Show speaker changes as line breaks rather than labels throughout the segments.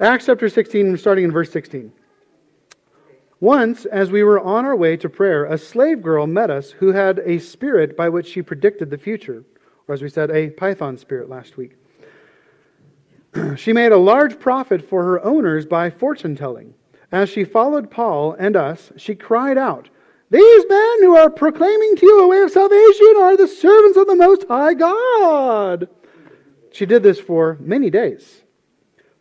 Acts chapter 16, starting in verse 16. Once, as we were on our way to prayer, a slave girl met us who had a spirit by which she predicted the future, or as we said, a python spirit last week. she made a large profit for her owners by fortune telling. As she followed Paul and us, she cried out, These men who are proclaiming to you a way of salvation are the servants of the Most High God. She did this for many days.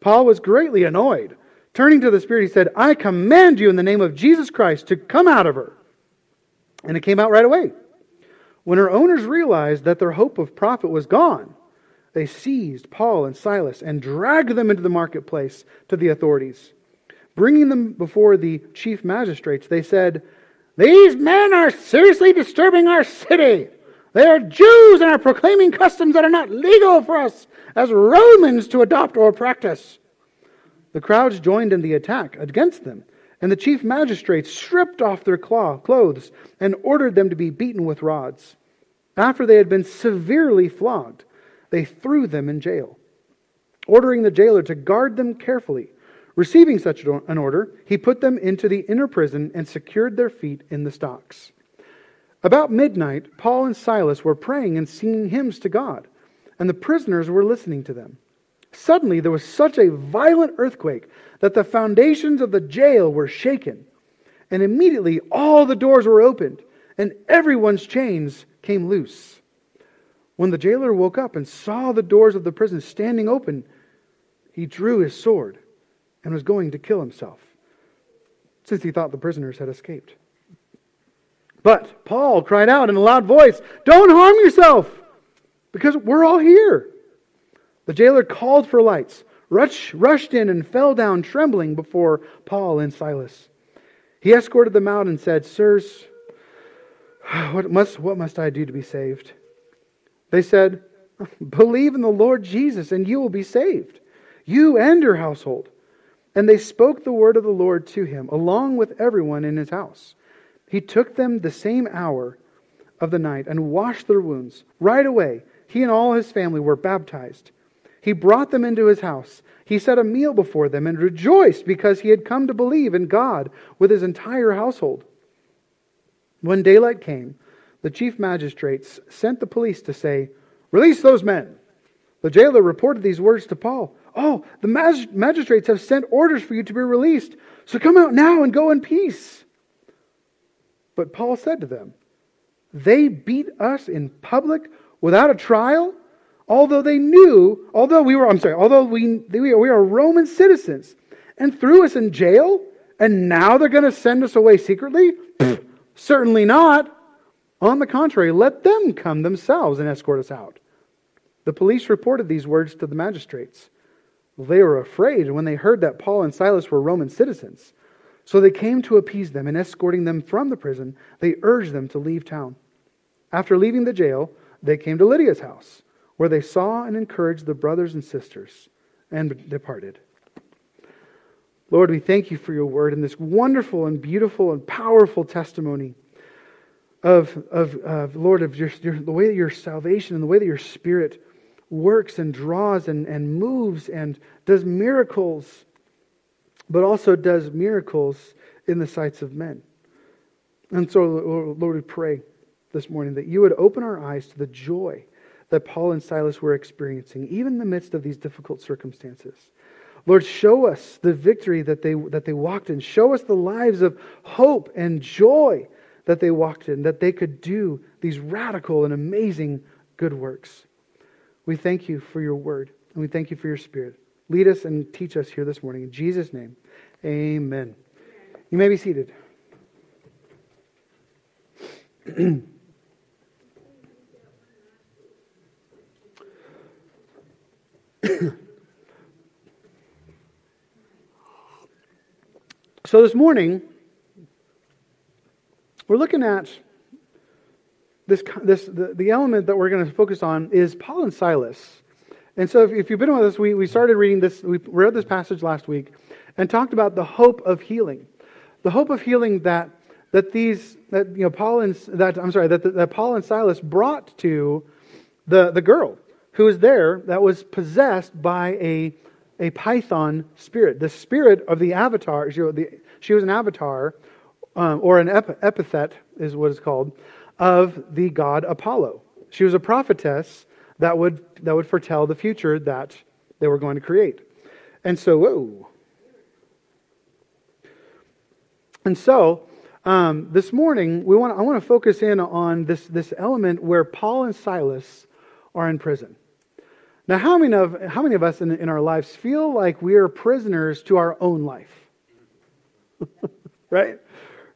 Paul was greatly annoyed. Turning to the Spirit, he said, I command you in the name of Jesus Christ to come out of her. And it came out right away. When her owners realized that their hope of profit was gone, they seized Paul and Silas and dragged them into the marketplace to the authorities. Bringing them before the chief magistrates, they said, These men are seriously disturbing our city. They are Jews and are proclaiming customs that are not legal for us as Romans to adopt or practice. The crowds joined in the attack against them, and the chief magistrates stripped off their clothes and ordered them to be beaten with rods. After they had been severely flogged, they threw them in jail, ordering the jailer to guard them carefully. Receiving such an order, he put them into the inner prison and secured their feet in the stocks. About midnight, Paul and Silas were praying and singing hymns to God, and the prisoners were listening to them. Suddenly, there was such a violent earthquake that the foundations of the jail were shaken, and immediately all the doors were opened, and everyone's chains came loose. When the jailer woke up and saw the doors of the prison standing open, he drew his sword and was going to kill himself, since he thought the prisoners had escaped. But Paul cried out in a loud voice, Don't harm yourself, because we're all here. The jailer called for lights, rushed, rushed in, and fell down trembling before Paul and Silas. He escorted them out and said, Sirs, what must, what must I do to be saved? They said, Believe in the Lord Jesus, and you will be saved, you and your household. And they spoke the word of the Lord to him, along with everyone in his house. He took them the same hour of the night and washed their wounds. Right away, he and all his family were baptized. He brought them into his house. He set a meal before them and rejoiced because he had come to believe in God with his entire household. When daylight came, the chief magistrates sent the police to say, Release those men. The jailer reported these words to Paul. Oh, the magistrates have sent orders for you to be released. So come out now and go in peace. But Paul said to them, They beat us in public without a trial, although they knew, although we were, I'm sorry, although we, we are Roman citizens, and threw us in jail, and now they're going to send us away secretly? Certainly not. On the contrary, let them come themselves and escort us out. The police reported these words to the magistrates. They were afraid when they heard that Paul and Silas were Roman citizens. So they came to appease them, and escorting them from the prison, they urged them to leave town. After leaving the jail, they came to Lydia's house, where they saw and encouraged the brothers and sisters, and departed. Lord, we thank you for your word and this wonderful and beautiful and powerful testimony of, of, of Lord, of your, your, the way that your salvation and the way that your Spirit works and draws and, and moves and does miracles, but also does miracles in the sights of men. And so, Lord, we pray this morning that you would open our eyes to the joy that Paul and Silas were experiencing, even in the midst of these difficult circumstances. Lord, show us the victory that they, that they walked in. Show us the lives of hope and joy that they walked in, that they could do these radical and amazing good works. We thank you for your word, and we thank you for your spirit. Lead us and teach us here this morning. In Jesus' name, amen. You may be seated. so this morning, we're looking at this, this the, the element that we're going to focus on is Paul and Silas. And so, if, if you've been with us, we, we started reading this, we read this passage last week and talked about the hope of healing. The hope of healing that, that these, that, you know, Paul and, that, I'm sorry, that, that Paul and Silas brought to the, the girl who was there that was possessed by a, a python spirit. The spirit of the avatar, she, the, she was an avatar, um, or an ep- epithet is what it's called, of the god Apollo. She was a prophetess that would, that would foretell the future that they were going to create. And so, whoa. And so, um, this morning, we want, I want to focus in on this, this element where Paul and Silas are in prison. Now, how many of, how many of us in, in our lives feel like we are prisoners to our own life? right?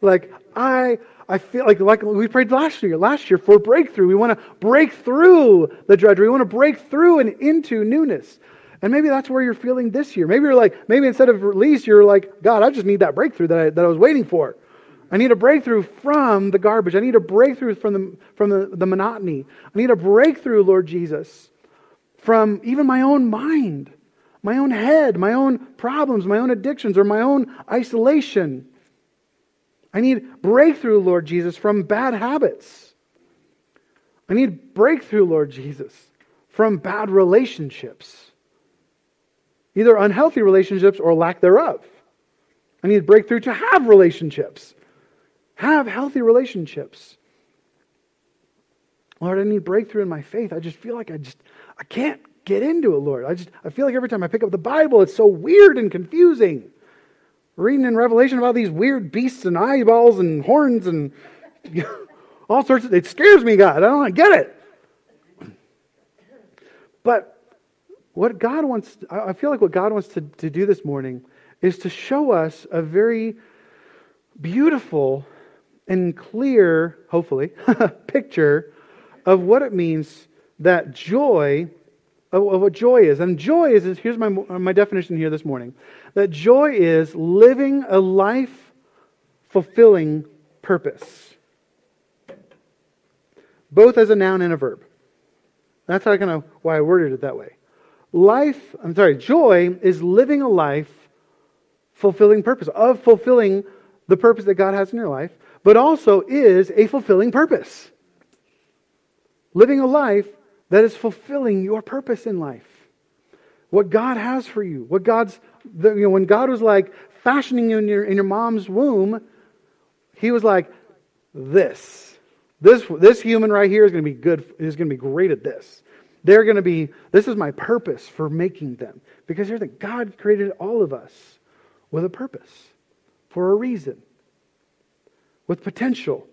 Like, I, I feel like, like we prayed last year, last year for breakthrough. We want to break through the drudgery. We want to break through and into newness. And maybe that's where you're feeling this year. Maybe you're like, maybe instead of release, you're like, God, I just need that breakthrough that I, that I was waiting for. I need a breakthrough from the garbage. I need a breakthrough from the, from the, the monotony. I need a breakthrough, Lord Jesus, from even my own mind, my own head, my own problems, my own addictions, or my own isolation. I need breakthrough, Lord Jesus, from bad habits. I need breakthrough, Lord Jesus, from bad relationships, either unhealthy relationships or lack thereof. I need breakthrough to have relationships. Have healthy relationships. Lord, I need breakthrough in my faith. I just feel like I just I can't get into it, Lord. I just I feel like every time I pick up the Bible, it's so weird and confusing. Reading in Revelation about these weird beasts and eyeballs and horns and all sorts of it scares me, God. I don't get it. But what God wants, I feel like what God wants to, to do this morning is to show us a very beautiful and clear, hopefully, picture of what it means that joy, of, what joy is. And joy is, here's my, my definition here this morning that joy is living a life fulfilling purpose, both as a noun and a verb. That's how I kind of why I worded it that way. Life, I'm sorry, joy is living a life fulfilling purpose, of fulfilling the purpose that God has in your life, but also is a fulfilling purpose. Living a life that is fulfilling your purpose in life. What God has for you. What God's, you know, when God was like fashioning you in your, in your mom's womb, He was like, this. This, this human right here is going to be good, is going to be great at this. They're going to be, this is my purpose for making them. Because here's the God created all of us with a purpose, for a reason with potential.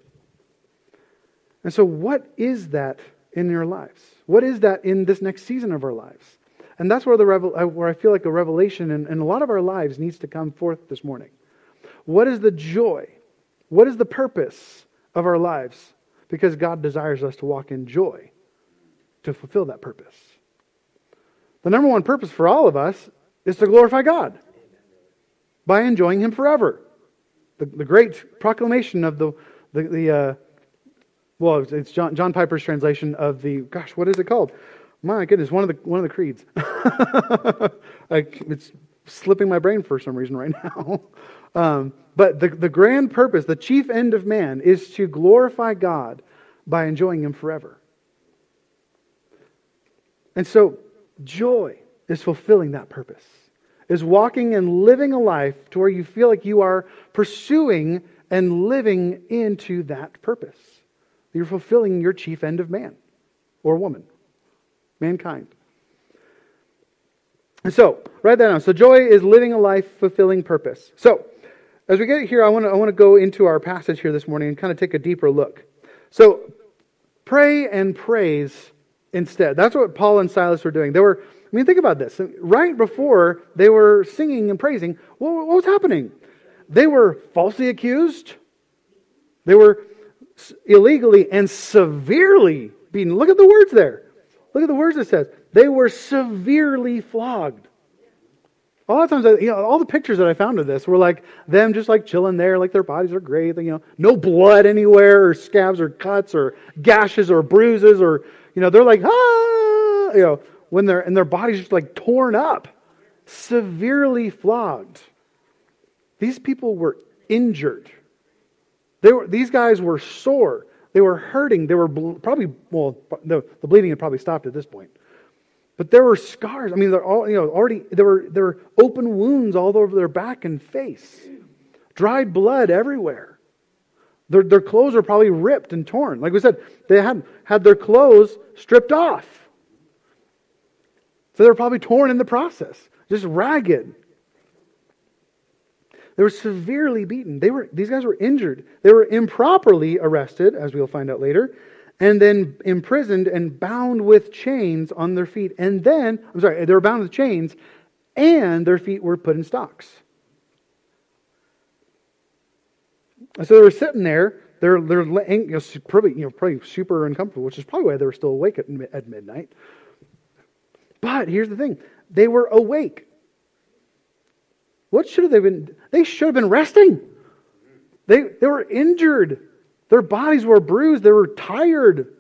And so, what is that in your lives? What is that in this next season of our lives? And that's where, the revel- uh, where I feel like a revelation in, in a lot of our lives needs to come forth this morning. What is the joy? What is the purpose of our lives? Because God desires us to walk in joy to fulfill that purpose. The number one purpose for all of us is to glorify God by enjoying Him forever the, the great proclamation of the, the, the uh, well, it's John, John Piper's translation of the, gosh, what is it called? My goodness, one of the, one of the creeds. it's slipping my brain for some reason right now. Um, but the, the grand purpose, the chief end of man, is to glorify God by enjoying Him forever. And so, joy is fulfilling that purpose is walking and living a life to where you feel like you are pursuing and living into that purpose. You're fulfilling your chief end of man or woman, mankind. So, write that down. So, joy is living a life fulfilling purpose. So, as we get here, I want to I want to go into our passage here this morning and kind of take a deeper look. So, pray and praise instead. That's what Paul and Silas were doing. They were I mean, think about this. Right before they were singing and praising, what, was happening? They were falsely accused. They were illegally and severely beaten. Look at the words there. Look at the words it says. They were severely flogged. A lot of times, you know, all the pictures that I found of this were like them just like chilling there, like their bodies are great, you know, no blood anywhere, or scabs, or cuts, or gashes, or bruises, or you know, they're like ah, you know, when they're and their bodies just like torn up, severely flogged. These people were injured. They were, these guys were sore. They were hurting. They were probably, well, the, the bleeding had probably stopped at this point. But there were scars. I mean, they're all, you know, already, there were, there were open wounds all over their back and face, dried blood everywhere. Their, their clothes are probably ripped and torn. Like we said, they had, had their clothes stripped off. So they were probably torn in the process, just ragged. They were severely beaten. They were, these guys were injured. They were improperly arrested, as we'll find out later, and then imprisoned and bound with chains on their feet. And then, I'm sorry, they were bound with chains, and their feet were put in stocks. So they were sitting there. They're, they're you know, probably, you know, probably super uncomfortable, which is probably why they were still awake at, at midnight. But here's the thing they were awake. What should have they been? They should have been resting. They, they were injured. Their bodies were bruised. They were tired.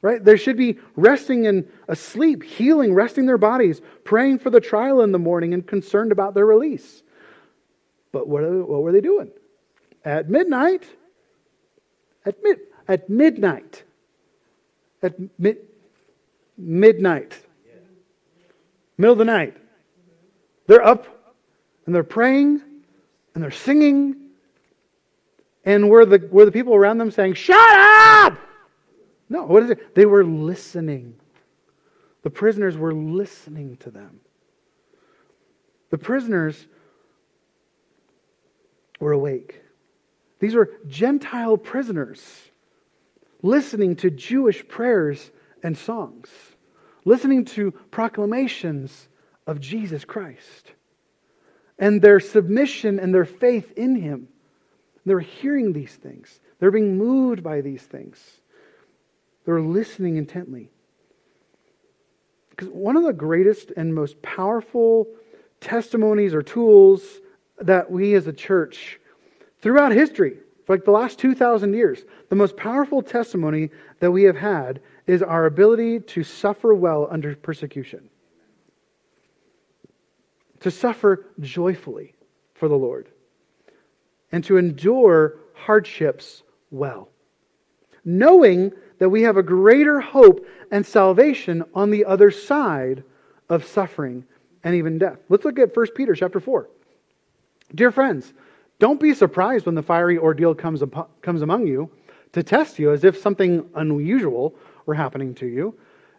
Right? They should be resting and asleep, healing, resting their bodies, praying for the trial in the morning, and concerned about their release. But what, what were they doing? At midnight, at, mid, at midnight, at mid, midnight, middle of the night, they're up and they're praying and they're singing. And were the, were the people around them saying, Shut up? No, what is it? They were listening. The prisoners were listening to them. The prisoners were awake. These were Gentile prisoners listening to Jewish prayers and songs, listening to proclamations of Jesus Christ and their submission and their faith in Him. They're hearing these things, they're being moved by these things, they're listening intently. Because one of the greatest and most powerful testimonies or tools that we as a church throughout history, for like the last 2,000 years, the most powerful testimony that we have had is our ability to suffer well under persecution to suffer joyfully for the Lord, and to endure hardships well, knowing that we have a greater hope and salvation on the other side of suffering and even death. Let's look at 1 Peter chapter 4. Dear friends, don't be surprised when the fiery ordeal comes, up, comes among you to test you as if something unusual were happening to you.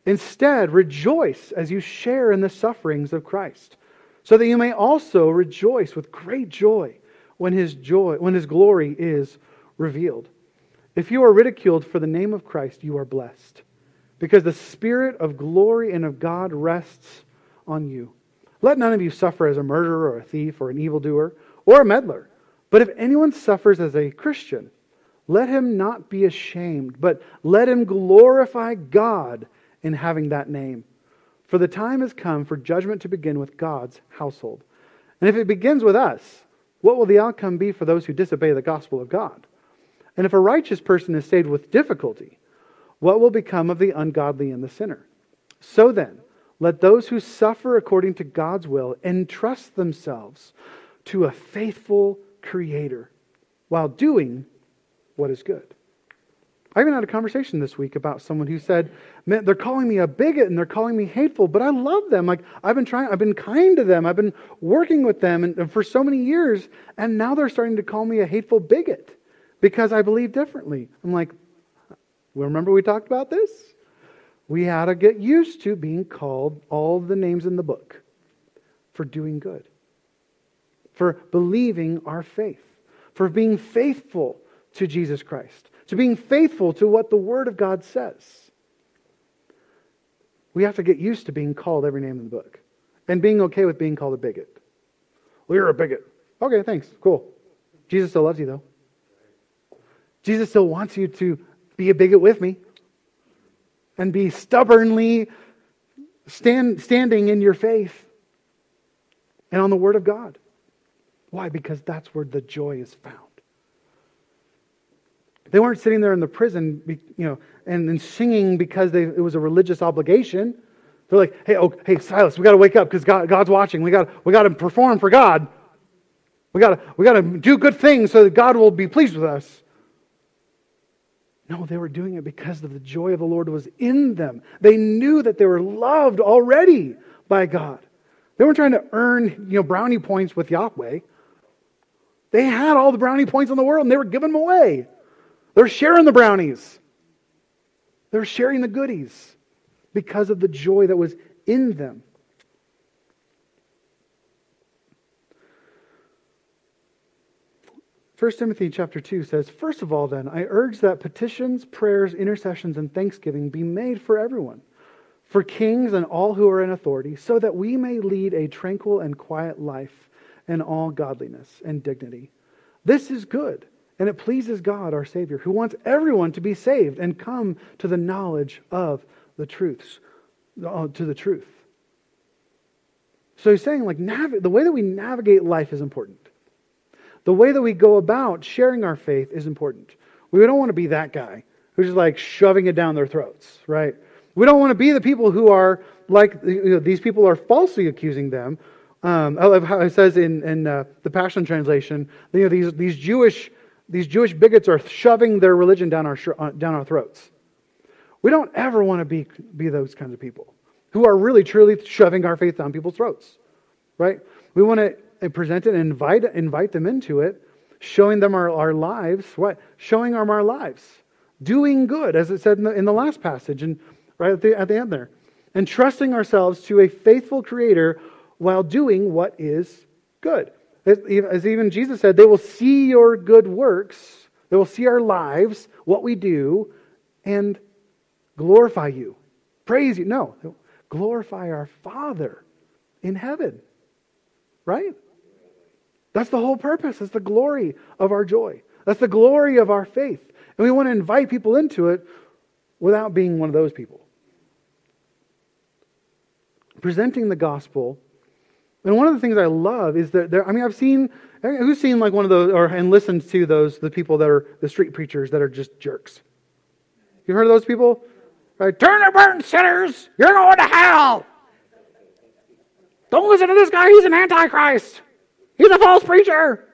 Instead, rejoice as you share in the sufferings of Christ so that you may also rejoice with great joy when his joy when his glory is revealed. If you are ridiculed for the name of Christ, you are blessed, because the spirit of glory and of God rests on you. Let none of you suffer as a murderer or a thief or an evildoer or a meddler. But if anyone suffers as a Christian, let him not be ashamed, but let him glorify God in having that name. For the time has come for judgment to begin with God's household. And if it begins with us, what will the outcome be for those who disobey the gospel of God? And if a righteous person is saved with difficulty, what will become of the ungodly and the sinner? So then, let those who suffer according to God's will entrust themselves to a faithful Creator while doing what is good. I even had a conversation this week about someone who said, Man, they're calling me a bigot and they're calling me hateful, but I love them. Like I've been trying, I've been kind to them, I've been working with them and, and for so many years, and now they're starting to call me a hateful bigot because I believe differently. I'm like, well, remember we talked about this? We had to get used to being called all the names in the book for doing good, for believing our faith, for being faithful to Jesus Christ to being faithful to what the Word of God says. We have to get used to being called every name in the book and being okay with being called a bigot. Well, you're a bigot. Okay, thanks. Cool. Jesus still loves you, though. Jesus still wants you to be a bigot with me and be stubbornly stand, standing in your faith and on the Word of God. Why? Because that's where the joy is found. They weren't sitting there in the prison, you know, and, singing because they, it was a religious obligation. They're like, hey, oh, hey, Silas, we got to wake up because God, God's watching. We got we got to perform for God. We got we got to do good things so that God will be pleased with us. No, they were doing it because of the joy of the Lord was in them. They knew that they were loved already by God. They weren't trying to earn, you know, brownie points with Yahweh. They had all the brownie points in the world and they were giving them away. They're sharing the brownies. They're sharing the goodies because of the joy that was in them. First Timothy chapter 2 says, First of all, then, I urge that petitions, prayers, intercessions, and thanksgiving be made for everyone, for kings and all who are in authority, so that we may lead a tranquil and quiet life in all godliness and dignity. This is good, and it pleases God, our Savior, who wants everyone to be saved and come to the knowledge of the truths, uh, to the truth. So he's saying, like, nav- the way that we navigate life is important. The way that we go about sharing our faith is important. We don't want to be that guy who's just like shoving it down their throats, right? We don't want to be the people who are like you know, these people are falsely accusing them. Um, I love how it says in, in uh, the Passion Translation, you know, these, these, Jewish, these Jewish bigots are shoving their religion down our, uh, down our throats. We don't ever want to be, be those kinds of people who are really, truly shoving our faith down people's throats, right? We want to present it and invite, invite them into it, showing them our, our lives. What? Showing them our lives. Doing good, as it said in the, in the last passage and right at the, at the end there. And trusting ourselves to a faithful Creator while doing what is good. As even Jesus said, they will see your good works, they will see our lives, what we do, and glorify you. Praise you. No, glorify our Father in heaven. Right? That's the whole purpose. That's the glory of our joy. That's the glory of our faith. And we want to invite people into it without being one of those people. Presenting the gospel. And one of the things I love is that there, I mean, I've seen, eh, who's seen like one of those, or and listened to those, the people that are the street preachers that are just jerks? You've heard of those people? Right? Turn or burn, sinners! You're going to hell! Don't listen to this guy, he's an antichrist! He's a false preacher.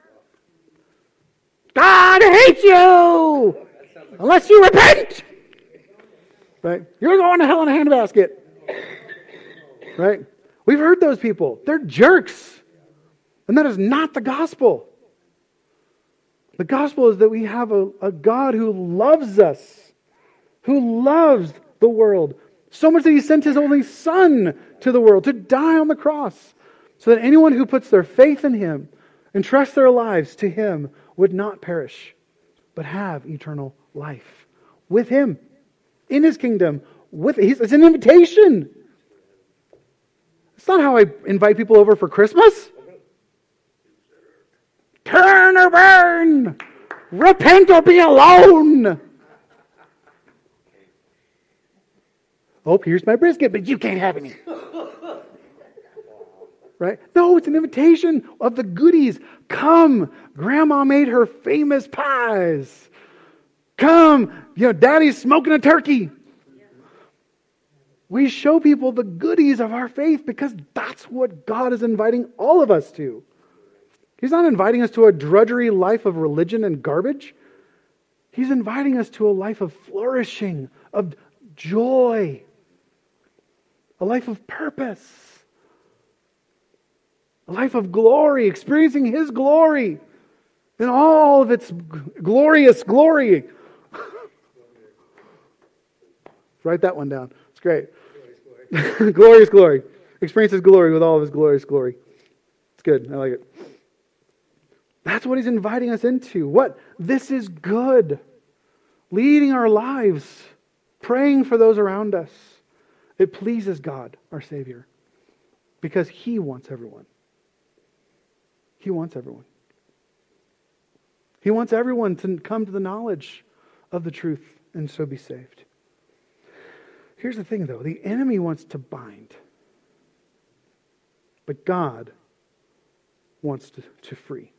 God hates you unless you repent. Right? You're going to hell in a handbasket. Right? We've heard those people. They're jerks. And that is not the gospel. The gospel is that we have a, a God who loves us, who loves the world, so much that he sent his only son to the world to die on the cross so that anyone who puts their faith in him and trusts their lives to him would not perish, but have eternal life with him in his kingdom. With it's an invitation. It's not how I invite people over for Christmas. Turn or burn. Repent or be alone. Oh, here's my brisket, but you can't have any right? No, it's an invitation of the goodies. Come, grandma made her famous pies. Come, you know, daddy's smoking a turkey. We show people the goodies of our faith because that's what God is inviting all of us to. He's not inviting us to a drudgery life of religion and garbage. He's inviting us to a life of flourishing, of joy, a life of purpose a life of glory, experiencing His glory in all of its glorious glory. Write that one down. It's great. glorious glory. Experience His glory with all of His glorious glory. It's good. I like it. That's what He's inviting us into. What? This is good. Leading our lives, praying for those around us. It pleases God, our Savior, because He wants everyone. He wants everyone. He wants everyone to come to the knowledge of the truth and so be saved. Here's the thing, though the enemy wants to bind, but God wants to, to free.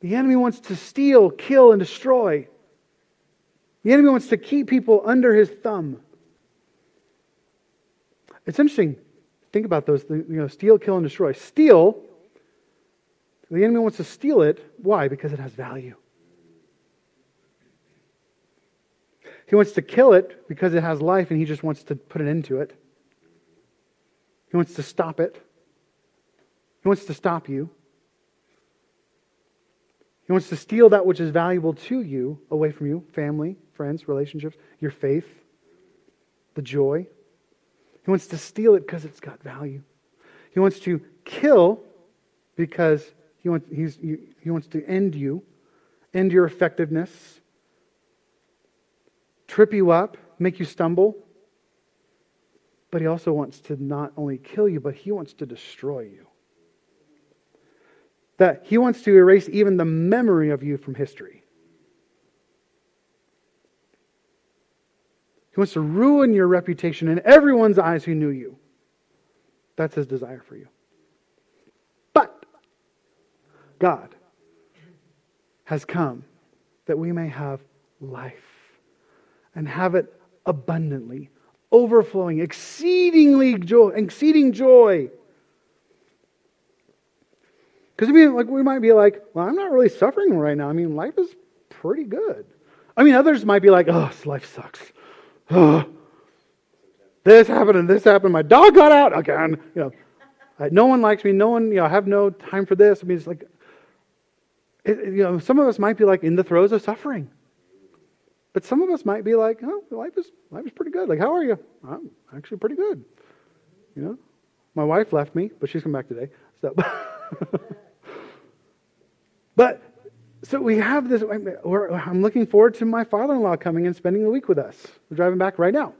The enemy wants to steal, kill, and destroy. The enemy wants to keep people under his thumb. It's interesting. Think about those. You know, steal, kill, and destroy. Steal the enemy wants to steal it. Why? Because it has value. He wants to kill it because it has life and he just wants to put an end to it. He wants to stop it. He wants to stop you. He wants to steal that which is valuable to you away from you family, friends, relationships, your faith, the joy. He wants to steal it because it's got value. He wants to kill because he wants, he wants to end you, end your effectiveness, trip you up, make you stumble. But he also wants to not only kill you, but he wants to destroy you. That he wants to erase even the memory of you from history. He wants to ruin your reputation in everyone's eyes who knew you. That's his desire for you. But God has come that we may have life and have it abundantly, overflowing, exceedingly joy, exceeding joy. Because I mean, like, we might be like, well, I'm not really suffering right now. I mean, life is pretty good. I mean, others might be like, oh, life sucks. Oh, this happened and this happened. My dog got out again. You know, no one likes me. No one, you know, I have no time for this. I mean, it's like, it, you know, some of us might be like in the throes of suffering. But some of us might be like, oh, life is, life is pretty good. Like, how are you? I'm actually pretty good. You know? My wife left me, but she's come back today. So, but, so we have this, I'm looking forward to my father-in-law coming and spending the week with us. We're driving back right now.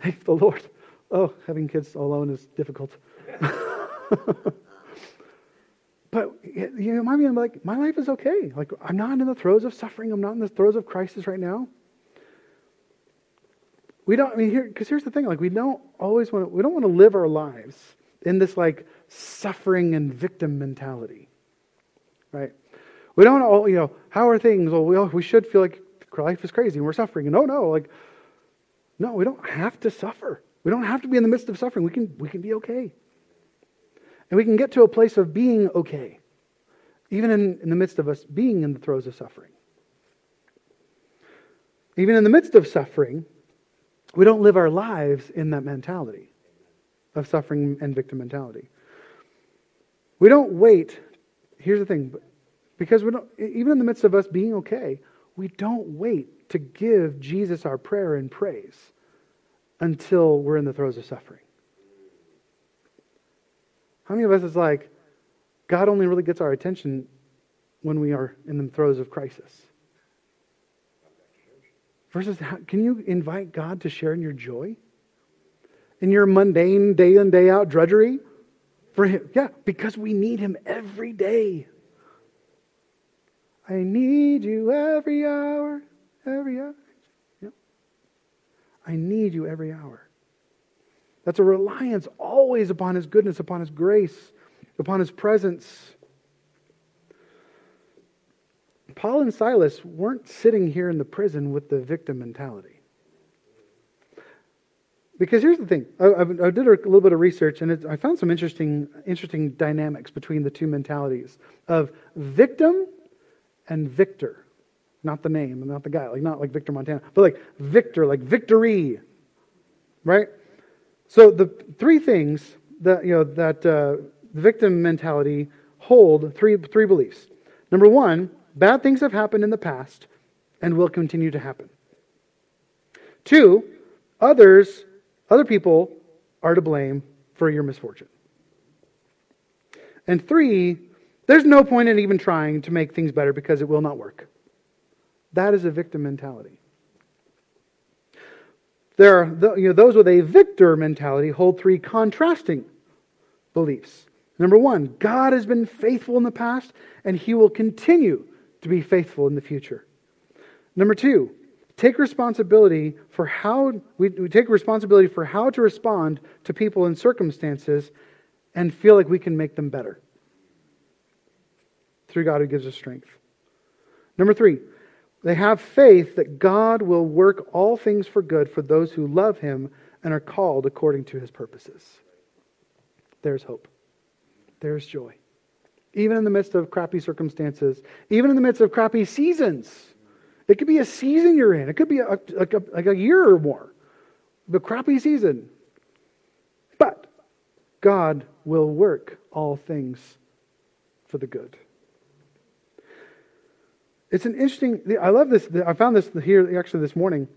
Thank the Lord. Oh, having kids alone is difficult. But you know, be like, my life is okay. Like I'm not in the throes of suffering. I'm not in the throes of crisis right now. We don't. I mean, here because here's the thing. Like we don't always want. To, we don't want to live our lives in this like suffering and victim mentality, right? We don't all. You know, how are things? Well, we all, we should feel like life is crazy and we're suffering. And no, no, like no, we don't have to suffer. We don't have to be in the midst of suffering. We can we can be okay. And we can get to a place of being okay, even in, in the midst of us being in the throes of suffering. Even in the midst of suffering, we don't live our lives in that mentality of suffering and victim mentality. We don't wait. Here's the thing because we don't, even in the midst of us being okay, we don't wait to give Jesus our prayer and praise until we're in the throes of suffering. How many of us is like, God only really gets our attention when we are in the throes of crisis? Versus, can you invite God to share in your joy? In your mundane day in, day out drudgery? For Him? Yeah, because we need Him every day. I need you every hour, every hour. Yep. I need you every hour. That's a reliance always upon His goodness, upon His grace, upon His presence. Paul and Silas weren't sitting here in the prison with the victim mentality. Because here's the thing I, I did a little bit of research and it, I found some interesting, interesting dynamics between the two mentalities of victim and victor. Not the name, not the guy, like not like Victor Montana, but like victor, like victory. Right? So the three things that you know that uh, victim mentality hold three three beliefs. Number one, bad things have happened in the past and will continue to happen. Two, others other people are to blame for your misfortune. And three, there's no point in even trying to make things better because it will not work. That is a victim mentality. There are, you know, those with a victor mentality hold three contrasting beliefs. Number one, God has been faithful in the past, and he will continue to be faithful in the future. Number two, take responsibility for how we, we take responsibility for how to respond to people and circumstances and feel like we can make them better through God who gives us strength. Number three, they have faith that God will work all things for good for those who love him and are called according to his purposes. There's hope. There's joy. Even in the midst of crappy circumstances, even in the midst of crappy seasons, It could be a season you're in. It could be a, like, a, like a year or more. The crappy season. But God will work all things for the good. It's an interesting, I love this. I found this here actually this morning.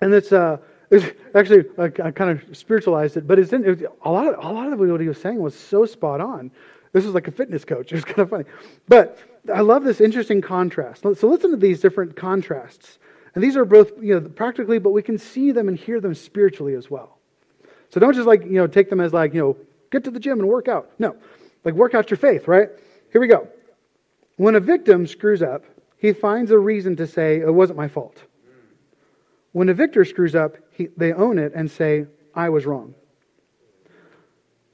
And it's, uh, it's actually, I kind of spiritualized it, but it's, in, it a, lot of, a lot of what he was saying was so spot on. This was like a fitness coach. It was kind of funny. But I love this interesting contrast. So listen to these different contrasts. And these are both, you know, practically, but we can see them and hear them spiritually as well. So don't just like, you know, take them as like, you know, get to the gym and work out. No. Like work out your faith, right? Here we go. When a victim screws up, he finds a reason to say, it wasn't my fault. When a victor screws up, he, they own it and say, I was wrong.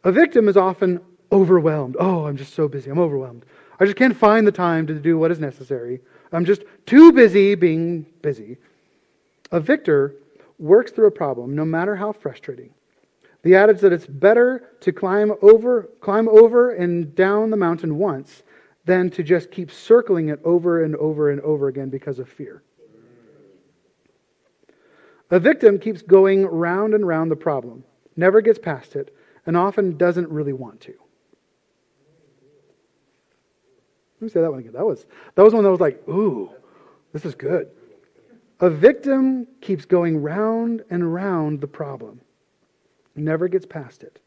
A victim is often overwhelmed. Oh, I'm just so busy. I'm overwhelmed. I just can't find the time to do what is necessary. I'm just too busy being busy. A victor works through a problem, no matter how frustrating. The adage that it's better to climb over, climb over and down the mountain once than to just keep circling it over and over and over again because of fear. A victim keeps going round and round the problem, never gets past it, and often doesn't really want to. Let me say that one again. That was, that was one that was like, ooh, this is good. A victim keeps going round and round the problem, never gets past it,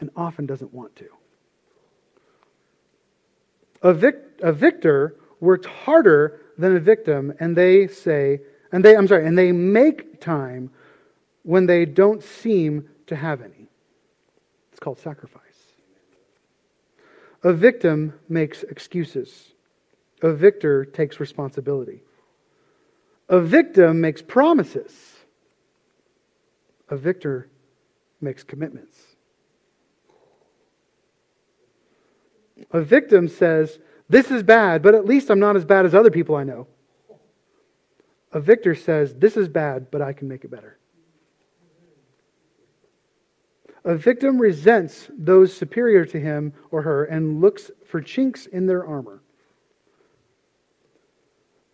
and often doesn't want to. A, vic- a victor works harder than a victim, and they say, and they, I'm sorry, and they make time when they don't seem to have any. It's called sacrifice. A victim makes excuses. A victor takes responsibility. A victim makes promises. A victor makes commitments. A victim says, This is bad, but at least I'm not as bad as other people I know. A victor says, This is bad, but I can make it better. A victim resents those superior to him or her and looks for chinks in their armor.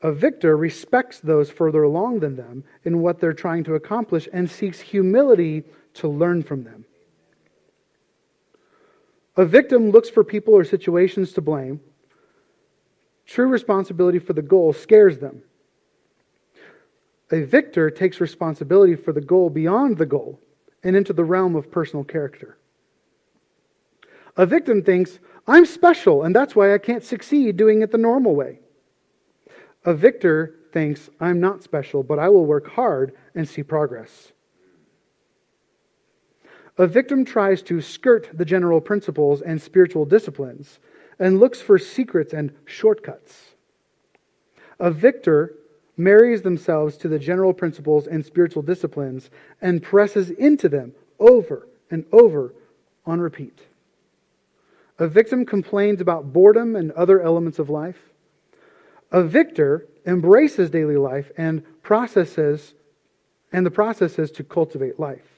A victor respects those further along than them in what they're trying to accomplish and seeks humility to learn from them. A victim looks for people or situations to blame. True responsibility for the goal scares them. A victor takes responsibility for the goal beyond the goal and into the realm of personal character. A victim thinks, I'm special, and that's why I can't succeed doing it the normal way. A victor thinks, I'm not special, but I will work hard and see progress. A victim tries to skirt the general principles and spiritual disciplines and looks for secrets and shortcuts. A victor marries themselves to the general principles and spiritual disciplines and presses into them over and over on repeat. A victim complains about boredom and other elements of life. A victor embraces daily life and processes and the processes to cultivate life.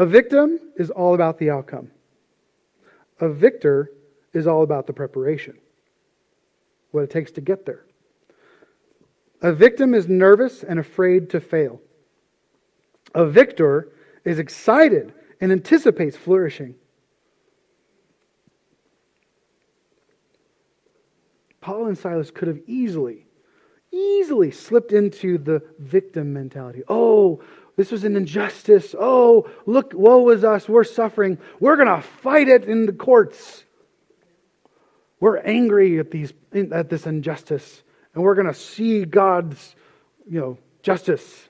A victim is all about the outcome. A victor is all about the preparation, what it takes to get there. A victim is nervous and afraid to fail. A victor is excited and anticipates flourishing. Paul and Silas could have easily, easily slipped into the victim mentality. Oh, this was an injustice. Oh, look, woe is us. We're suffering. We're going to fight it in the courts. We're angry at, these, at this injustice, and we're going to see God's you know, justice.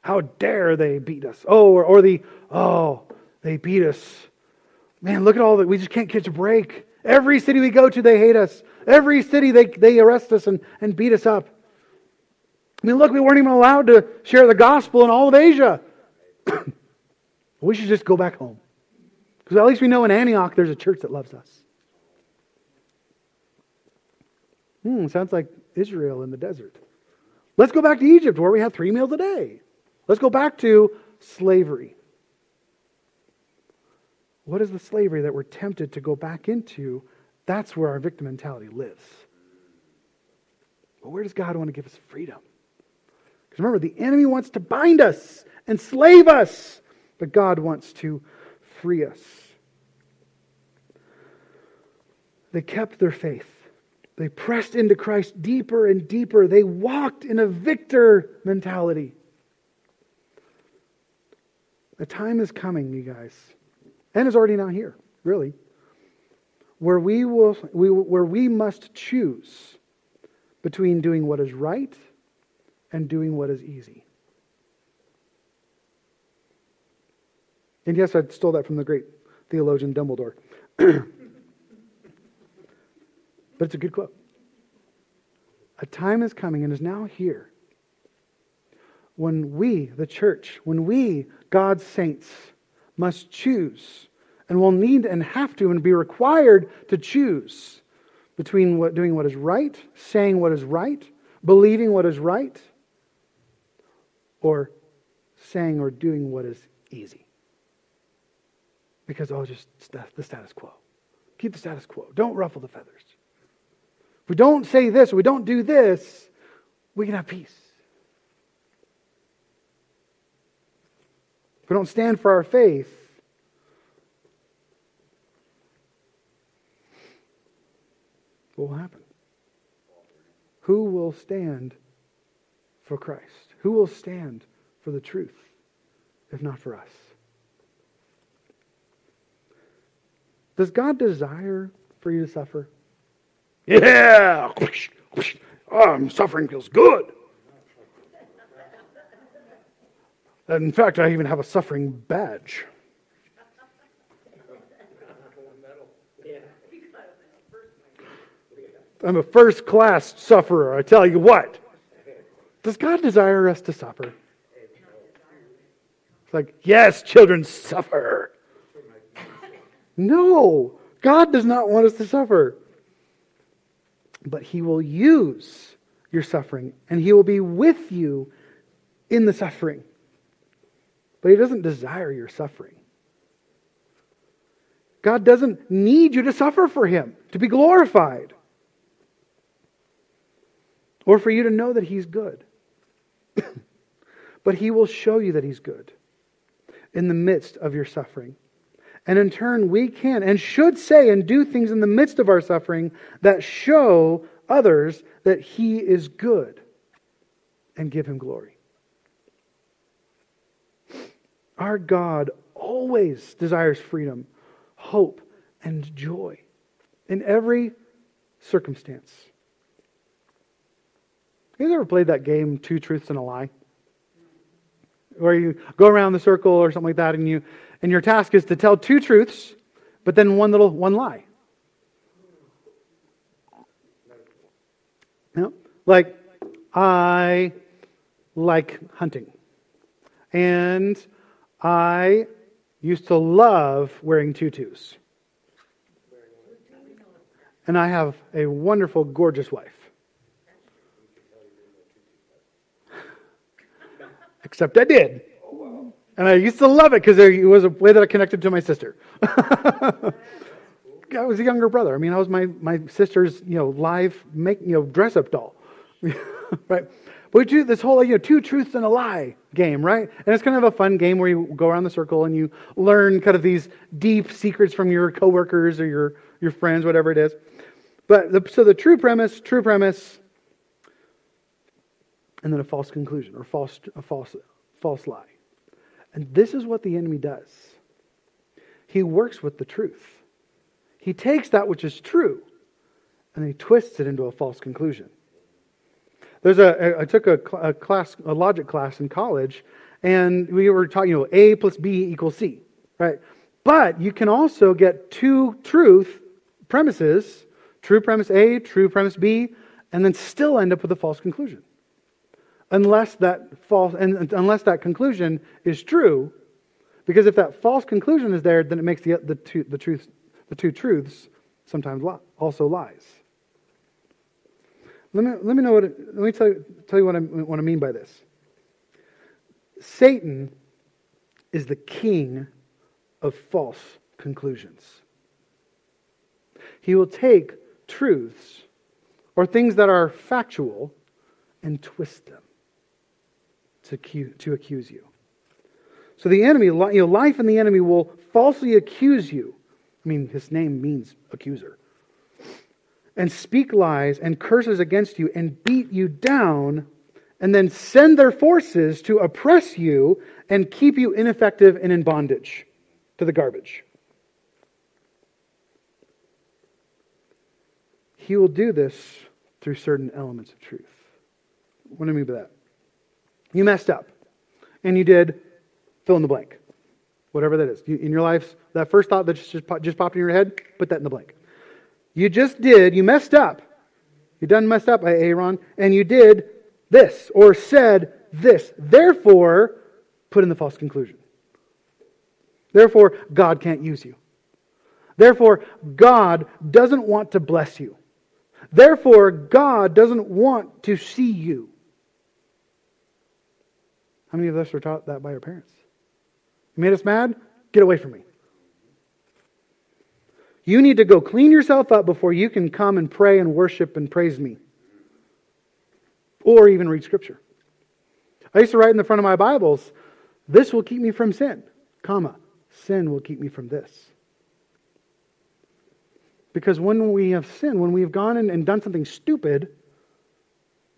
How dare they beat us? Oh, or, or the, oh, they beat us. Man, look at all that. We just can't catch a break. Every city we go to, they hate us. Every city, they, they arrest us and, and beat us up. I mean, look, we weren't even allowed to share the gospel in all of Asia. we should just go back home. Because at least we know in Antioch there's a church that loves us. Hmm, sounds like Israel in the desert. Let's go back to Egypt where we had three meals a day. Let's go back to slavery. What is the slavery that we're tempted to go back into That's where our victim mentality lives. But where does God want to give us freedom? Because remember, the enemy wants to bind us, enslave us, but God wants to free us. They kept their faith. They pressed into Christ deeper and deeper. They walked in a victor mentality. The time is coming, you guys, and is already now here, really, where we, will, we, where we must choose between doing what is right and doing what is easy. And yes, I stole that from the great theologian Dumbledore. but it's a good quote. A time is coming and is now here when we, the church, when we, God's saints, must choose and will need and have to and be required to choose between what, doing what is right, saying what is right, believing what is right, or saying or doing what is easy. Because, oh, just the status quo. Keep the status quo. Don't ruffle the feathers. If we don't say this or we don't do this, we can have peace. If we don't stand for our faith, what will happen? Who will stand for Christ? Who will stand for the truth, if not for us? Does God desire for you to suffer? Yeah! Oh, suffering feels good. In fact, I even have a suffering badge. I'm a first class sufferer, I tell you what. Does God desire us to suffer? It's like, yes, children suffer. No, God does not want us to suffer. But He will use your suffering and He will be with you in the suffering. But He doesn't desire your suffering. God doesn't need you to suffer for Him to be glorified or for you to know that He's good. But He will show you that He's good in the midst of your suffering. And in turn, we can and should say and do things in the midst of our suffering that show others that He is good and give Him glory. Our God always desires freedom, hope, and joy in every circumstance. You ever played that game, Two Truths and a Lie? Where you go around the circle or something like that, and you and your task is to tell two truths, but then one little one lie. Know? Like, I like hunting. And I used to love wearing tutus. And I have a wonderful, gorgeous wife. Except I did. And I used to love it because it was a way that I connected to my sister. I was a younger brother. I mean, I was my, my sister's, you know, live make, you know, dress up doll. right? But we do this whole, you know, two truths and a lie game, right? And it's kind of a fun game where you go around the circle and you learn kind of these deep secrets from your coworkers or your, your friends, whatever it is. But the, so the true premise, true premise, and then a false conclusion or false, a false, false lie. And this is what the enemy does. He works with the truth. He takes that which is true and he twists it into a false conclusion. There's a, I took a, a class, a logic class in college, and we were talking, you know, A plus B equals C, right? But you can also get two truth premises, true premise A, true premise B, and then still end up with a false conclusion unless that false and unless that conclusion is true because if that false conclusion is there then it makes the, the, two, the, truth, the two truths sometimes also lies. Let me, let me know what let me tell you, tell you what, I, what I mean by this. Satan is the king of false conclusions. He will take truths or things that are factual and twist them to, to accuse you. So the enemy, you know, life and the enemy will falsely accuse you. I mean, his name means accuser. And speak lies and curses against you and beat you down and then send their forces to oppress you and keep you ineffective and in bondage to the garbage. He will do this through certain elements of truth. What do I mean by that? You messed up and you did fill in the blank. Whatever that is. in your life, that first thought that just, just, popped in your head, put that in the blank. You just did, you messed up. You done messed up, Aaron, and you did this or said this. Therefore, put in the false conclusion. Therefore, God can't use you. Therefore, God doesn't want to bless you. Therefore, God doesn't want to see you. How many of us were taught that by our parents? You made us mad? Get away from me. You need to go clean yourself up before you can come and pray and worship and praise me. Or even read scripture. I used to write in the front of my Bibles, this will keep me from sin, comma, sin will keep me from this. Because when we have sinned, when we have gone and, and done something stupid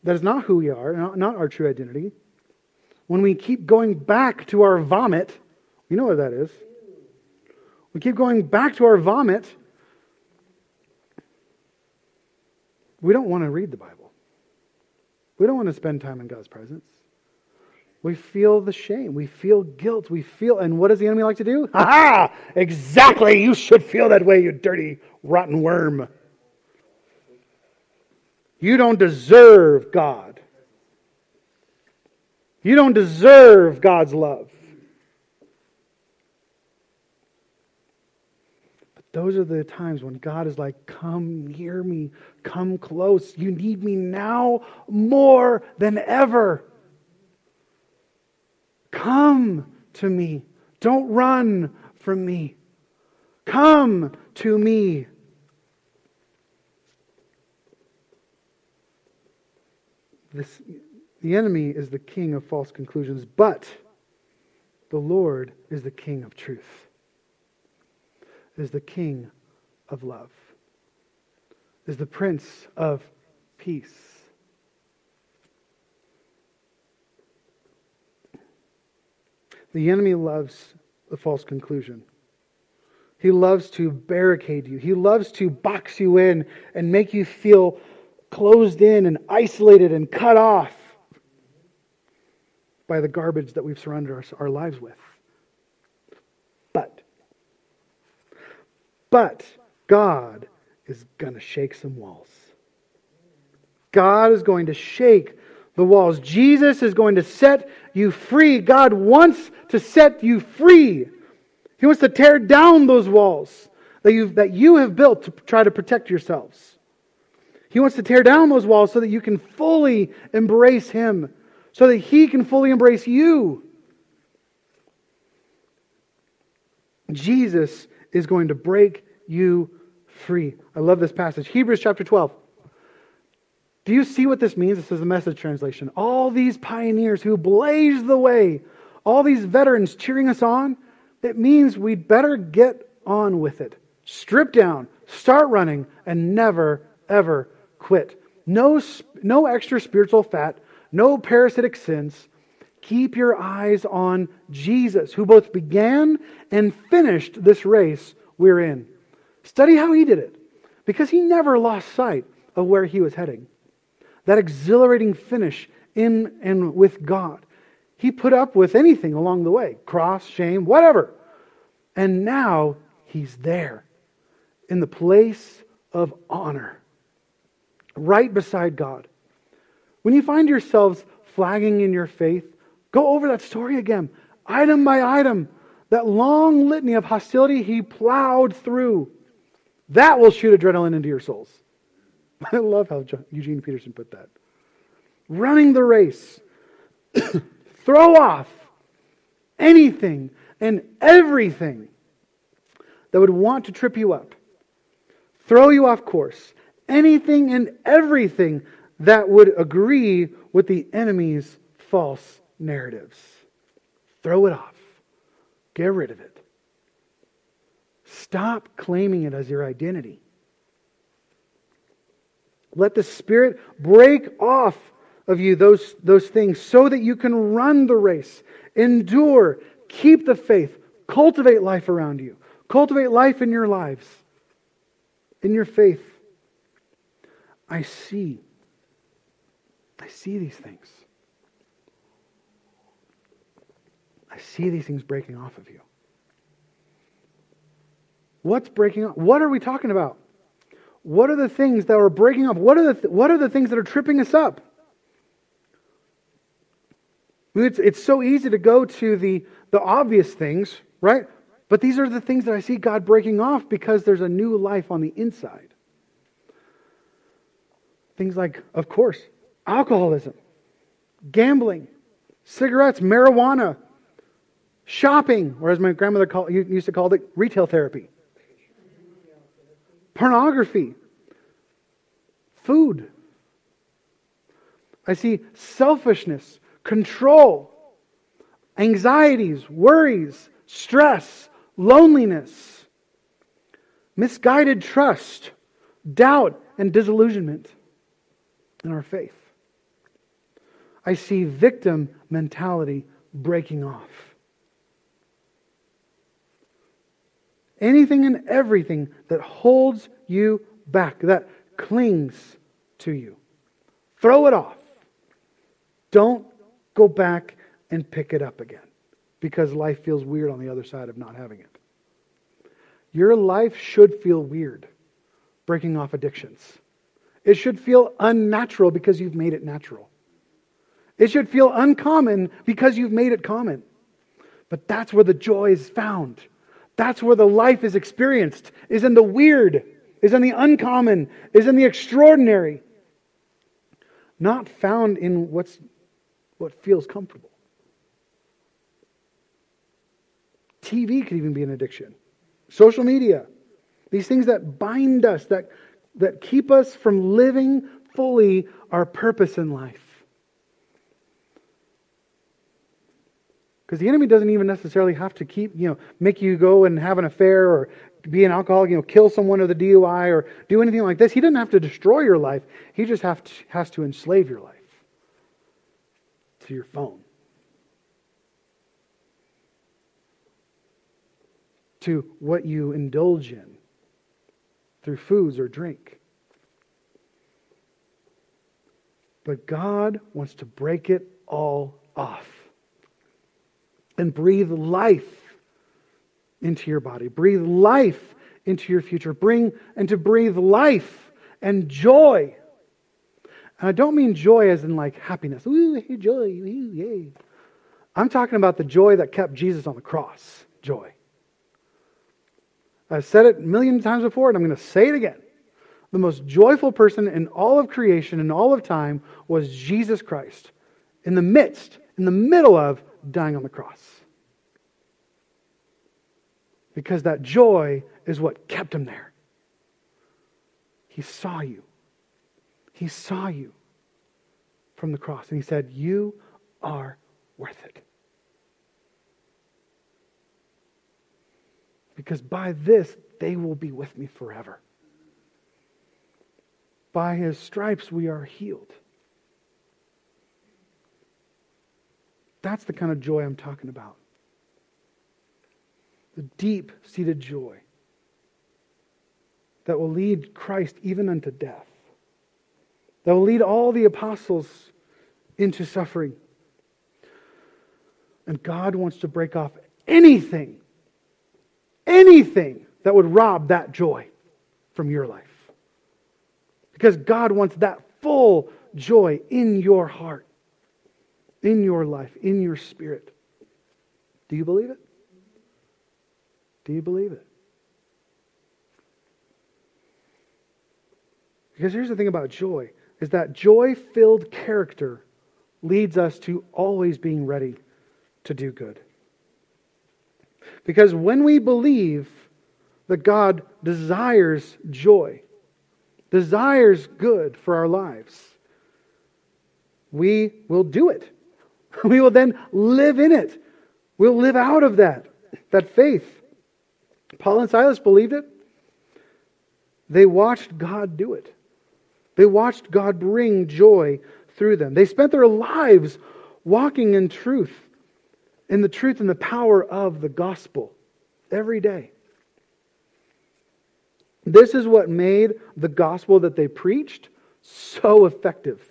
that is not who we are, not, not our true identity, when we keep going back to our vomit, you know what that is. We keep going back to our vomit. We don't want to read the Bible. We don't want to spend time in God's presence. We feel the shame. We feel guilt. We feel, and what does the enemy like to do? Ha ha! Exactly! You should feel that way, you dirty, rotten worm. You don't deserve God. You don't deserve God's love. But those are the times when God is like, Come near me, come close. You need me now more than ever. Come to me. Don't run from me. Come to me. This, the enemy is the king of false conclusions, but the Lord is the king of truth, is the king of love, is the prince of peace. The enemy loves the false conclusion. He loves to barricade you. He loves to box you in and make you feel closed in and isolated and cut off by the garbage that we've surrounded our, our lives with. But, but God is going to shake some walls. God is going to shake the walls. Jesus is going to set you free. God wants to set you free. He wants to tear down those walls that, you that you have built to try to protect yourselves. He wants to tear down those walls so that you can fully embrace Him, so that He can fully embrace you. Jesus is going to break you free. I love this passage. Hebrews chapter 12. Do you see what this means? This is the message translation. All these pioneers who blazed the way, all these veterans cheering us on, it means we'd better get on with it. Strip down, start running, and never, ever quit. No, no extra spiritual fat, no parasitic sins. Keep your eyes on Jesus, who both began and finished this race we're in. Study how he did it, because he never lost sight of where he was heading that exhilarating finish in and with God. He put up with anything along the way cross, shame, whatever. And now he's there in the place of honor, right beside God. When you find yourselves flagging in your faith, go over that story again, item by item. That long litany of hostility he plowed through. That will shoot adrenaline into your souls. I love how Eugene Peterson put that. Running the race. Throw off anything and everything that would want to trip you up. throw you off course. Anything and everything that would agree with the enemy's false narratives. Throw it off. Get rid of it. Stop claiming it as your identity. Let the Spirit break off of you those, those things so that you can run the race, endure, keep the faith, cultivate life around you, cultivate life in your lives, in your faith. I see. I see these things. I see these things breaking off of you. What's breaking off? What are we talking about? What are the things that are breaking up? What are the, th- what are the things that are tripping us up? It's, it's so easy to go to the, the obvious things, right? But these are the things that I see God breaking off because there's a new life on the inside. Things like, of course, alcoholism, gambling, cigarettes, marijuana, shopping, or as my grandmother called, used to call it, retail therapy pornography, food. I see selfishness, control, anxieties, worries, stress, loneliness, misguided trust, doubt, and disillusionment in our faith. I see victim mentality breaking off. anything and everything that holds you back, that clings to you. Throw it off. Don't go back and pick it up again because life feels weird on the other side of not having it. Your life should feel weird breaking off addictions. It should feel unnatural because you've made it natural. It should feel uncommon because you've made it common. But that's where the joy is found. That's where the life is experienced, is in the weird, is in the uncommon, is in the extraordinary. Not found in what's, what feels comfortable. TV could even be an addiction. Social media. These things that bind us, that, that keep us from living fully our purpose in life. Because the enemy doesn't even necessarily have to keep, you know, make you go and have an affair or be an alcoholic, you know, kill someone with a DUI or do anything like this. He doesn't have to destroy your life. He just have to, has to enslave your life to your phone. To what you indulge in through foods or drink. But God wants to break it all off and breathe life into your body. Breathe life into your future. Bring and to breathe life and joy. And I don't mean joy as in like happiness. Ooh, joy, ooh, yay. I'm talking about the joy that kept Jesus on the cross. Joy. I've said it a million times before, and I'm going to say it again. The most joyful person in all of creation and all of time was Jesus Christ. In the midst, in the middle of dying on the cross. Because that joy is what kept him there. He saw you. He saw you from the cross. And he said, You are worth it. Because by this, they will be with me forever. By his stripes, we are healed. That's the kind of joy I'm talking about. The deep seated joy that will lead Christ even unto death, that will lead all the apostles into suffering. And God wants to break off anything, anything that would rob that joy from your life. Because God wants that full joy in your heart in your life, in your spirit. Do you believe it? Do you believe it? Because here's the thing about joy is that joy-filled character leads us to always being ready to do good. Because when we believe that God desires joy, desires good for our lives, we will do it. We will then live in it. We'll live out of that, that faith. Paul and Silas believed it. They watched God do it. They watched God bring joy through them. They spent their lives walking in truth, in the truth and the power of the gospel every day. This is what made the gospel that they preached so effective.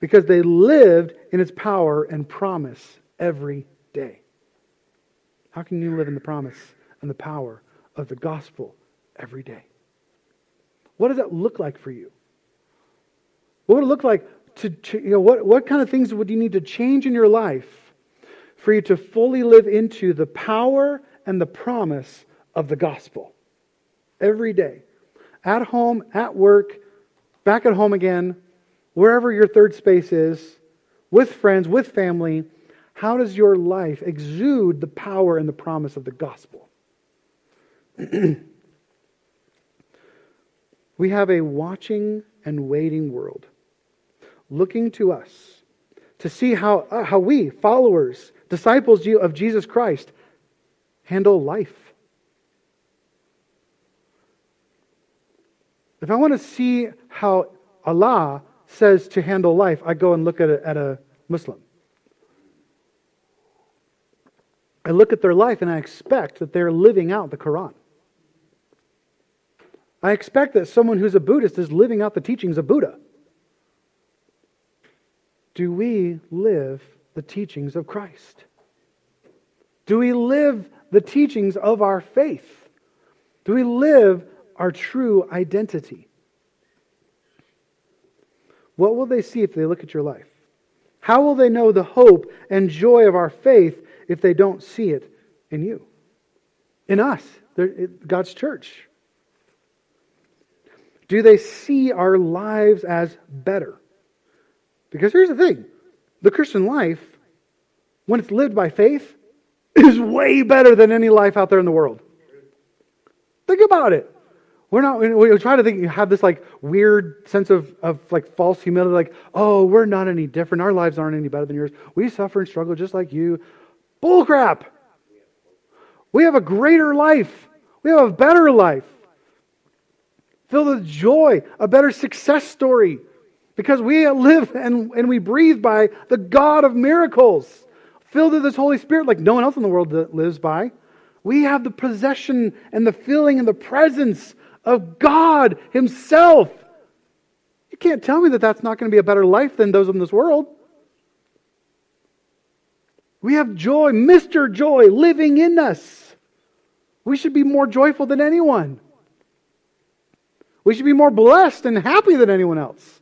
Because they lived in its power and promise every day. How can you live in the promise and the power of the gospel every day? What does that look like for you? What would it look like to, you know, what, what kind of things would you need to change in your life for you to fully live into the power and the promise of the gospel? every day. At home, at work, back at home again, wherever your third space is, with friends, with family, how does your life exude the power and the promise of the gospel? we have a watching and waiting world looking to us to see how, uh, how we, followers, disciples of Jesus Christ, handle life. If I want to see how Allah says to handle life, I go and look at a, at a Muslim. I look at their life and I expect that they're living out the Quran. I expect that someone who's a Buddhist is living out the teachings of Buddha. Do we live the teachings of Christ? Do we live the teachings of our faith? Do we live our true identity? What will they see if they look at your life? How will they know the hope and joy of our faith if they don't see it in you? In us, God's church. Do they see our lives as better? Because here's the thing the Christian life, when it's lived by faith, is way better than any life out there in the world. Think about it. We're not, we try to think, you have this like weird sense of, of like false humility, like, oh, we're not any different. Our lives aren't any better than yours. We suffer and struggle just like you. Bullcrap. We have a greater life. We have a better life. Filled with joy, a better success story. Because we live and, and we breathe by the God of miracles. Filled with this Holy Spirit like no one else in the world lives by. We have the possession and the feeling and the presence of God Himself. You can't tell me that that's not going to be a better life than those in this world. We have joy, Mr. Joy, living in us. We should be more joyful than anyone. We should be more blessed and happy than anyone else.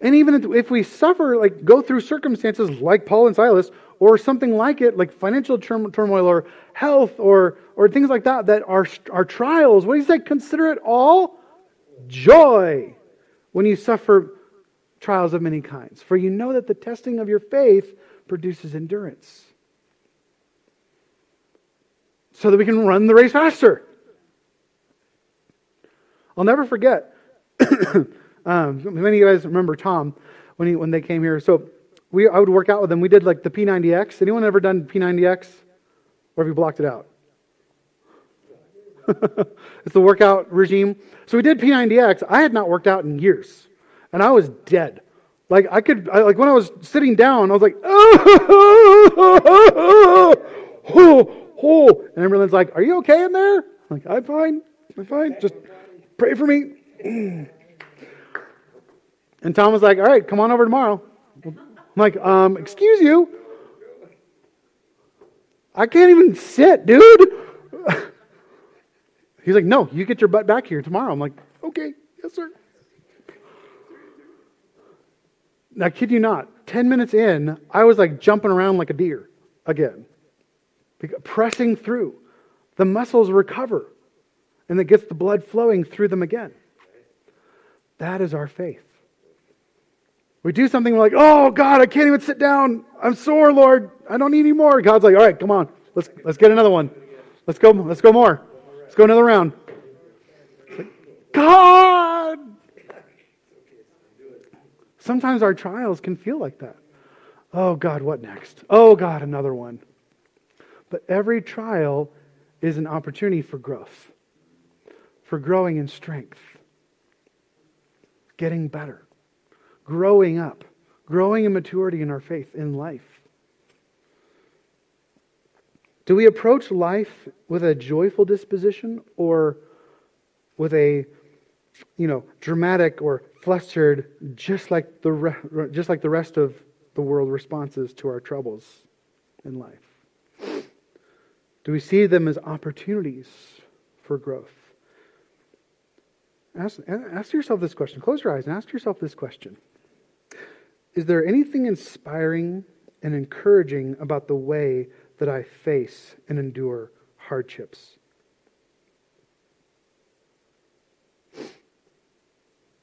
And even if we suffer, like go through circumstances like Paul and Silas, or something like it, like financial turmoil or health or, or things like that, that are, are trials. What do you say? Consider it all joy when you suffer trials of many kinds. For you know that the testing of your faith produces endurance. So that we can run the race faster. I'll never forget. um, many of you guys remember Tom when, he, when they came here. So we, I would work out with them. We did like the P90X. Anyone ever done P90X? Or have you blocked it out? it's the workout regime. So we did P90X. I had not worked out in years, and I was dead. Like I could, I, like when I was sitting down, I was like, oh, oh, oh, oh, and everyone's like, "Are you okay in there?" I'm like, "I'm fine. I'm fine. Just pray for me." And Tom was like, "All right, come on over tomorrow." I'm like, um, excuse you? I can't even sit, dude. He's like, no, you get your butt back here tomorrow. I'm like, okay, yes, sir. Now, kid you not, 10 minutes in, I was like jumping around like a deer again, pressing through. The muscles recover, and it gets the blood flowing through them again. That is our faith. We do something we're like, oh God, I can't even sit down. I'm sore, Lord. I don't need any more. God's like, all right, come on. Let's let's get another one. Let's go, let's go more. Let's go another round. God! Sometimes our trials can feel like that. Oh, God, what next? Oh, God, another one. But every trial is an opportunity for growth, for growing in strength, getting better, growing up, growing in maturity in our faith, in life. Do we approach life with a joyful disposition or with a you know dramatic or flustered just like the re- just like the rest of the world responses to our troubles in life? Do we see them as opportunities for growth? Ask, ask yourself this question. Close your eyes and ask yourself this question. Is there anything inspiring and encouraging about the way that I face and endure hardships.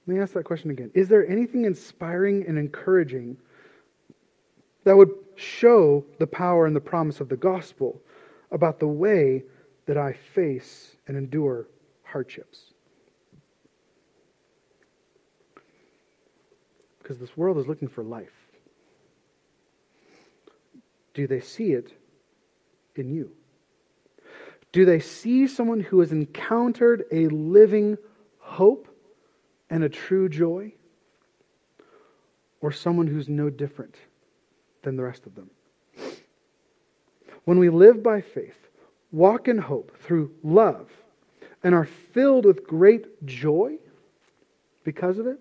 Let me ask that question again. Is there anything inspiring and encouraging that would show the power and the promise of the gospel about the way that I face and endure hardships? Because this world is looking for life. Do they see it in you? Do they see someone who has encountered a living hope and a true joy? Or someone who's no different than the rest of them? When we live by faith, walk in hope through love, and are filled with great joy because of it,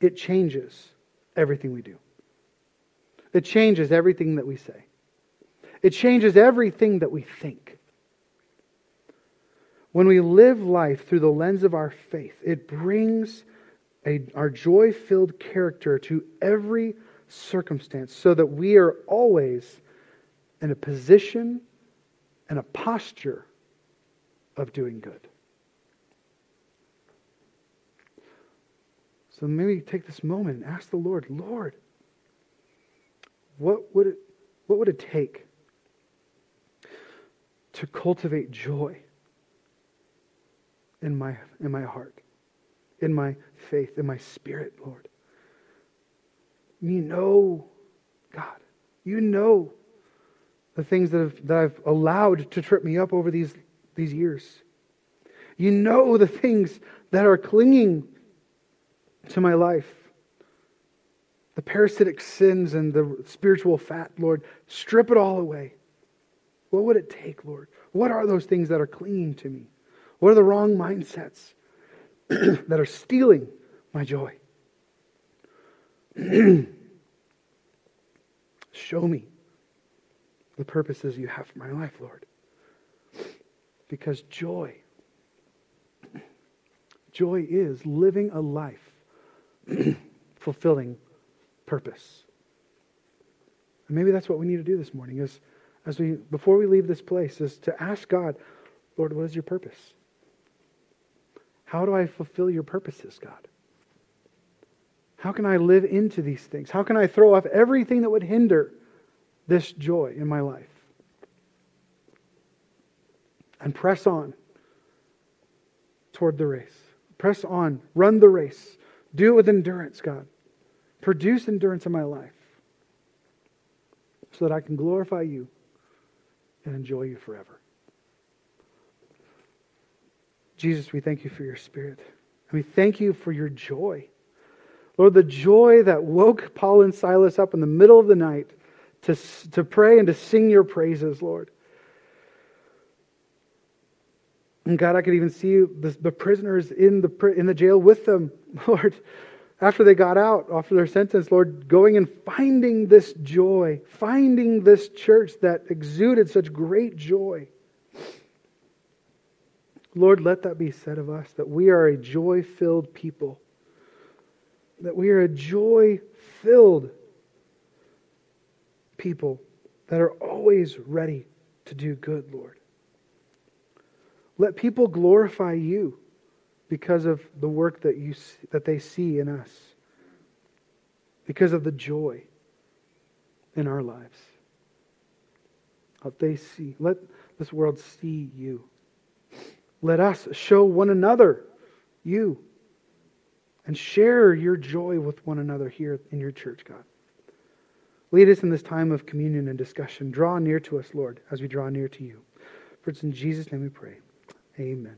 it changes everything we do. It changes everything that we say. It changes everything that we think. When we live life through the lens of our faith, it brings a, our joy filled character to every circumstance so that we are always in a position and a posture of doing good. So maybe take this moment and ask the Lord, Lord, what would it, what would it take to cultivate joy in my, in my heart, in my faith, in my spirit, Lord. You know, God, you know the things that, have, that I've allowed to trip me up over these, these years. You know the things that are clinging to my life. The parasitic sins and the spiritual fat, Lord, strip it all away. What would it take, Lord? What are those things that are clinging to me? What are the wrong mindsets that are stealing my joy? Show me the purposes you have for my life, Lord. Because joy, joy is living a life fulfilling purpose. And maybe that's what we need to do this morning is as we before we leave this place is to ask God, Lord, what is your purpose? How do I fulfill your purposes, God? How can I live into these things? How can I throw off everything that would hinder this joy in my life? And press on toward the race. Press on. Run the race. Do it with endurance, God. Produce endurance in my life so that I can glorify you and enjoy you forever. Jesus, we thank you for your spirit. And we thank you for your joy. Lord, the joy that woke Paul and Silas up in the middle of the night to, to pray and to sing your praises, Lord. And God, I could even see the, the prisoners in the, in the jail with them, Lord after they got out, after their sentence, Lord, going and finding this joy, finding this church that exuded such great joy. Lord, let that be said of us that we are a joy filled people, that we are a joy filled people that are always ready to do good, Lord. Let people glorify you because of the work that, you, that they see in us, because of the joy in our lives. Let they see. Let this world see you. Let us show one another you and share your joy with one another here in your church, God. Lead us in this time of communion and discussion. Draw near to us, Lord, as we draw near to you. For it's in Jesus' name we pray. Amen.